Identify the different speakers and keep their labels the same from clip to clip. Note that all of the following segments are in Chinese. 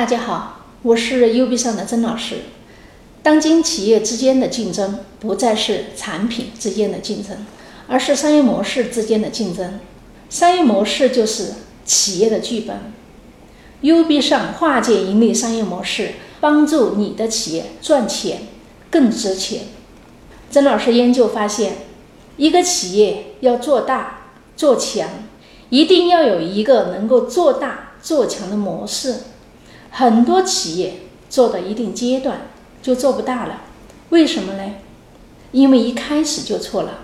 Speaker 1: 大家好，我是 U B 上的曾老师。当今企业之间的竞争不再是产品之间的竞争，而是商业模式之间的竞争。商业模式就是企业的剧本。U B 上跨界盈利商业模式，帮助你的企业赚钱更值钱。曾老师研究发现，一个企业要做大做强，一定要有一个能够做大做强的模式。很多企业做到一定阶段就做不大了，为什么呢？因为一开始就错了，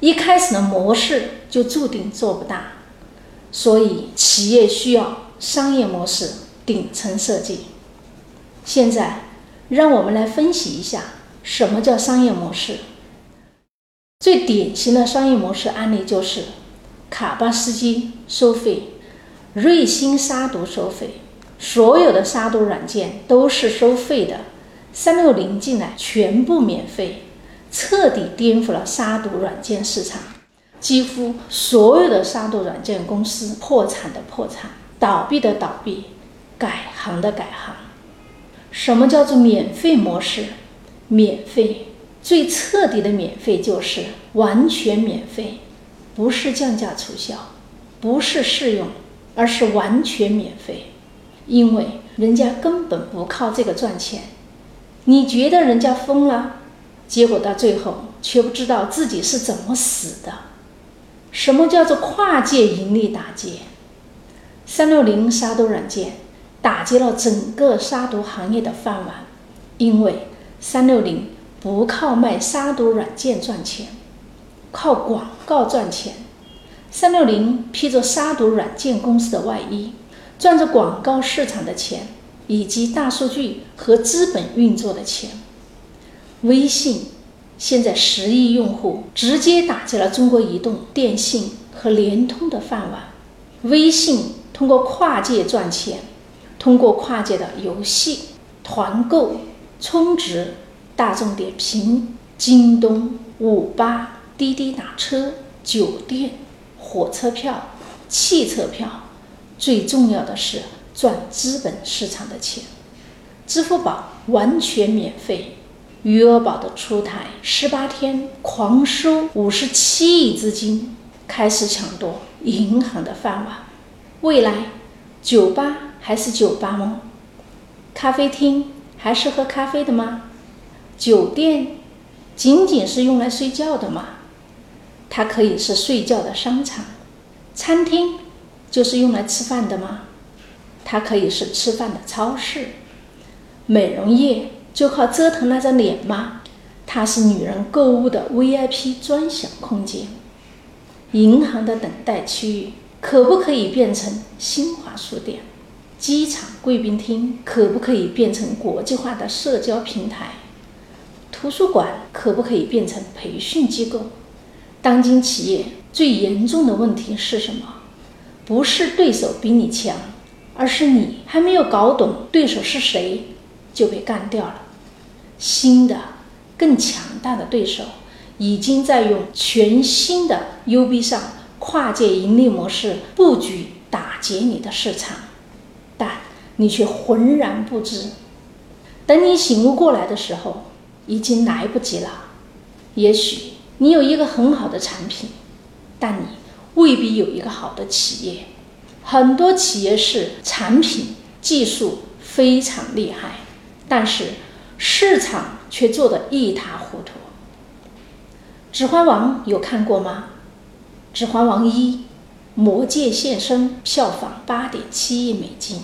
Speaker 1: 一开始的模式就注定做不大。所以企业需要商业模式顶层设计。现在，让我们来分析一下什么叫商业模式。最典型的商业模式案例就是卡巴斯基收费，瑞星杀毒收费。所有的杀毒软件都是收费的，三六零进来全部免费，彻底颠覆了杀毒软件市场。几乎所有的杀毒软件公司破产的破产，倒闭的倒闭，改行的改行。什么叫做免费模式？免费最彻底的免费就是完全免费，不是降价促销，不是试用，而是完全免费。因为人家根本不靠这个赚钱，你觉得人家疯了，结果到最后却不知道自己是怎么死的。什么叫做跨界盈利打劫？三六零杀毒软件打击了整个杀毒行业的饭碗，因为三六零不靠卖杀毒软件赚钱，靠广告赚钱。三六零披着杀毒软件公司的外衣。赚着广告市场的钱，以及大数据和资本运作的钱。微信现在十亿用户，直接打击了中国移动、电信和联通的饭碗。微信通过跨界赚钱，通过跨界的游戏、团购、充值、大众点评、京东、五八、滴滴打车、酒店、火车票、汽车票。最重要的是赚资本市场的钱，支付宝完全免费，余额宝的出台，十八天狂收五十七亿资金，开始抢夺银行的饭碗。未来，酒吧还是酒吧吗？咖啡厅还是喝咖啡的吗？酒店仅仅是用来睡觉的吗？它可以是睡觉的商场，餐厅。就是用来吃饭的吗？它可以是吃饭的超市。美容业就靠折腾那张脸吗？它是女人购物的 VIP 专享空间。银行的等待区域可不可以变成新华书店？机场贵宾厅可不可以变成国际化的社交平台？图书馆可不可以变成培训机构？当今企业最严重的问题是什么？不是对手比你强，而是你还没有搞懂对手是谁，就被干掉了。新的、更强大的对手已经在用全新的 U B 上跨界盈利模式布局打劫你的市场，但你却浑然不知。等你醒悟过来的时候，已经来不及了。也许你有一个很好的产品，但你。未必有一个好的企业，很多企业是产品技术非常厉害，但是市场却做得一塌糊涂。指环王有看过吗？指环王一，魔界现身，票房八点七亿美金；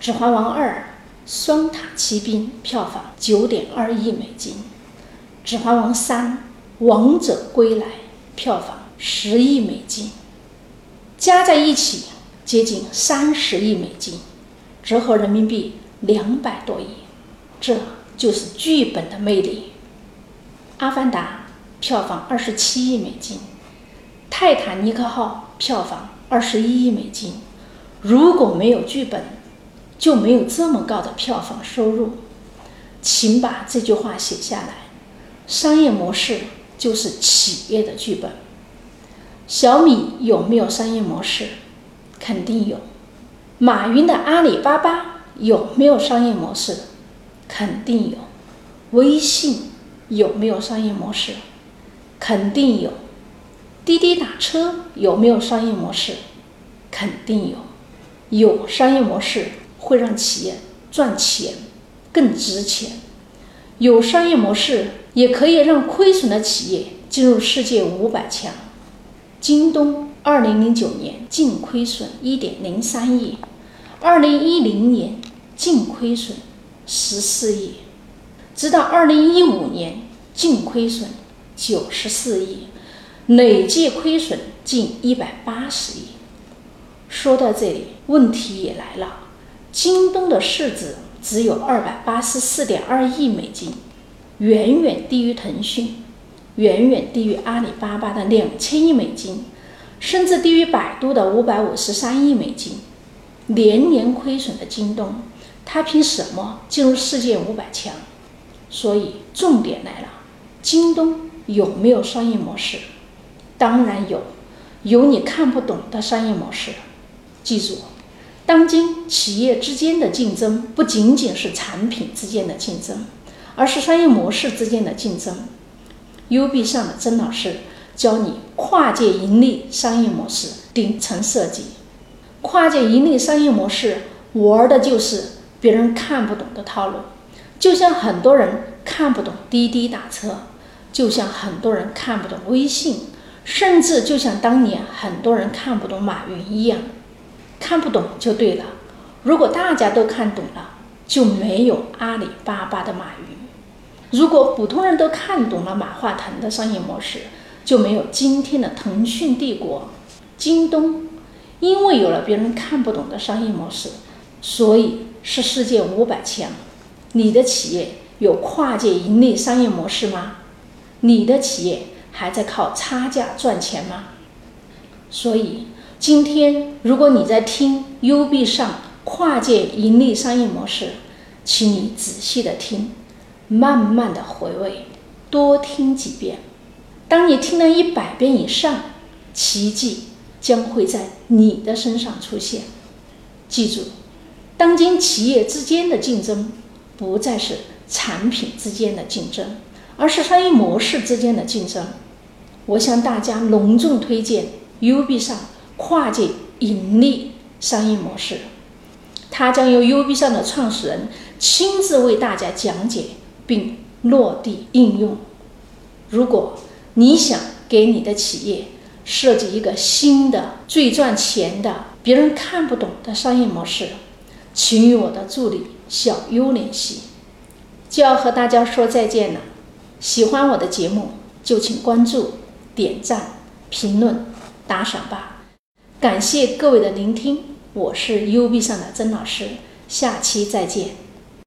Speaker 1: 指环王二，双塔奇兵，票房九点二亿美金；指环王三，王者归来，票房。十亿美金加在一起接近三十亿美金，折合人民币两百多亿，这就是剧本的魅力。阿凡达票房二十七亿美金，泰坦尼克号票房二十一亿美金。如果没有剧本，就没有这么高的票房收入。请把这句话写下来：商业模式就是企业的剧本。小米有没有商业模式？肯定有。马云的阿里巴巴有没有商业模式？肯定有。微信有没有商业模式？肯定有。滴滴打车有没有商业模式？肯定有。有商业模式会让企业赚钱更值钱。有商业模式也可以让亏损的企业进入世界五百强。京东二零零九年净亏损一点零三亿，二零一零年净亏损十四亿，直到二零一五年净亏损九十四亿，累计亏损近一百八十亿。说到这里，问题也来了：京东的市值只有二百八十四点二亿美金，远远低于腾讯。远远低于阿里巴巴的两千亿美金，甚至低于百度的五百五十三亿美金，年年亏损的京东，它凭什么进入世界五百强？所以重点来了，京东有没有商业模式？当然有，有你看不懂的商业模式。记住，当今企业之间的竞争不仅仅是产品之间的竞争，而是商业模式之间的竞争。U B 上的曾老师教你跨界盈利商业模式顶层设计。跨界盈利商业模式玩的就是别人看不懂的套路，就像很多人看不懂滴滴打车，就像很多人看不懂微信，甚至就像当年很多人看不懂马云一样。看不懂就对了。如果大家都看懂了，就没有阿里巴巴的马云。如果普通人都看懂了马化腾的商业模式，就没有今天的腾讯帝国、京东。因为有了别人看不懂的商业模式，所以是世界五百强。你的企业有跨界盈利商业模式吗？你的企业还在靠差价赚钱吗？所以今天，如果你在听 U B 上跨界盈利商业模式，请你仔细的听。慢慢的回味，多听几遍。当你听了一百遍以上，奇迹将会在你的身上出现。记住，当今企业之间的竞争不再是产品之间的竞争，而是商业模式之间的竞争。我向大家隆重推荐 U B 上跨界盈利商业模式，它将由 U B 上的创始人亲自为大家讲解。并落地应用。如果你想给你的企业设计一个新的、最赚钱的、别人看不懂的商业模式，请与我的助理小优联系。就要和大家说再见了。喜欢我的节目，就请关注、点赞、评论、打赏吧。感谢各位的聆听，我是 U B 上的曾老师，下期再见。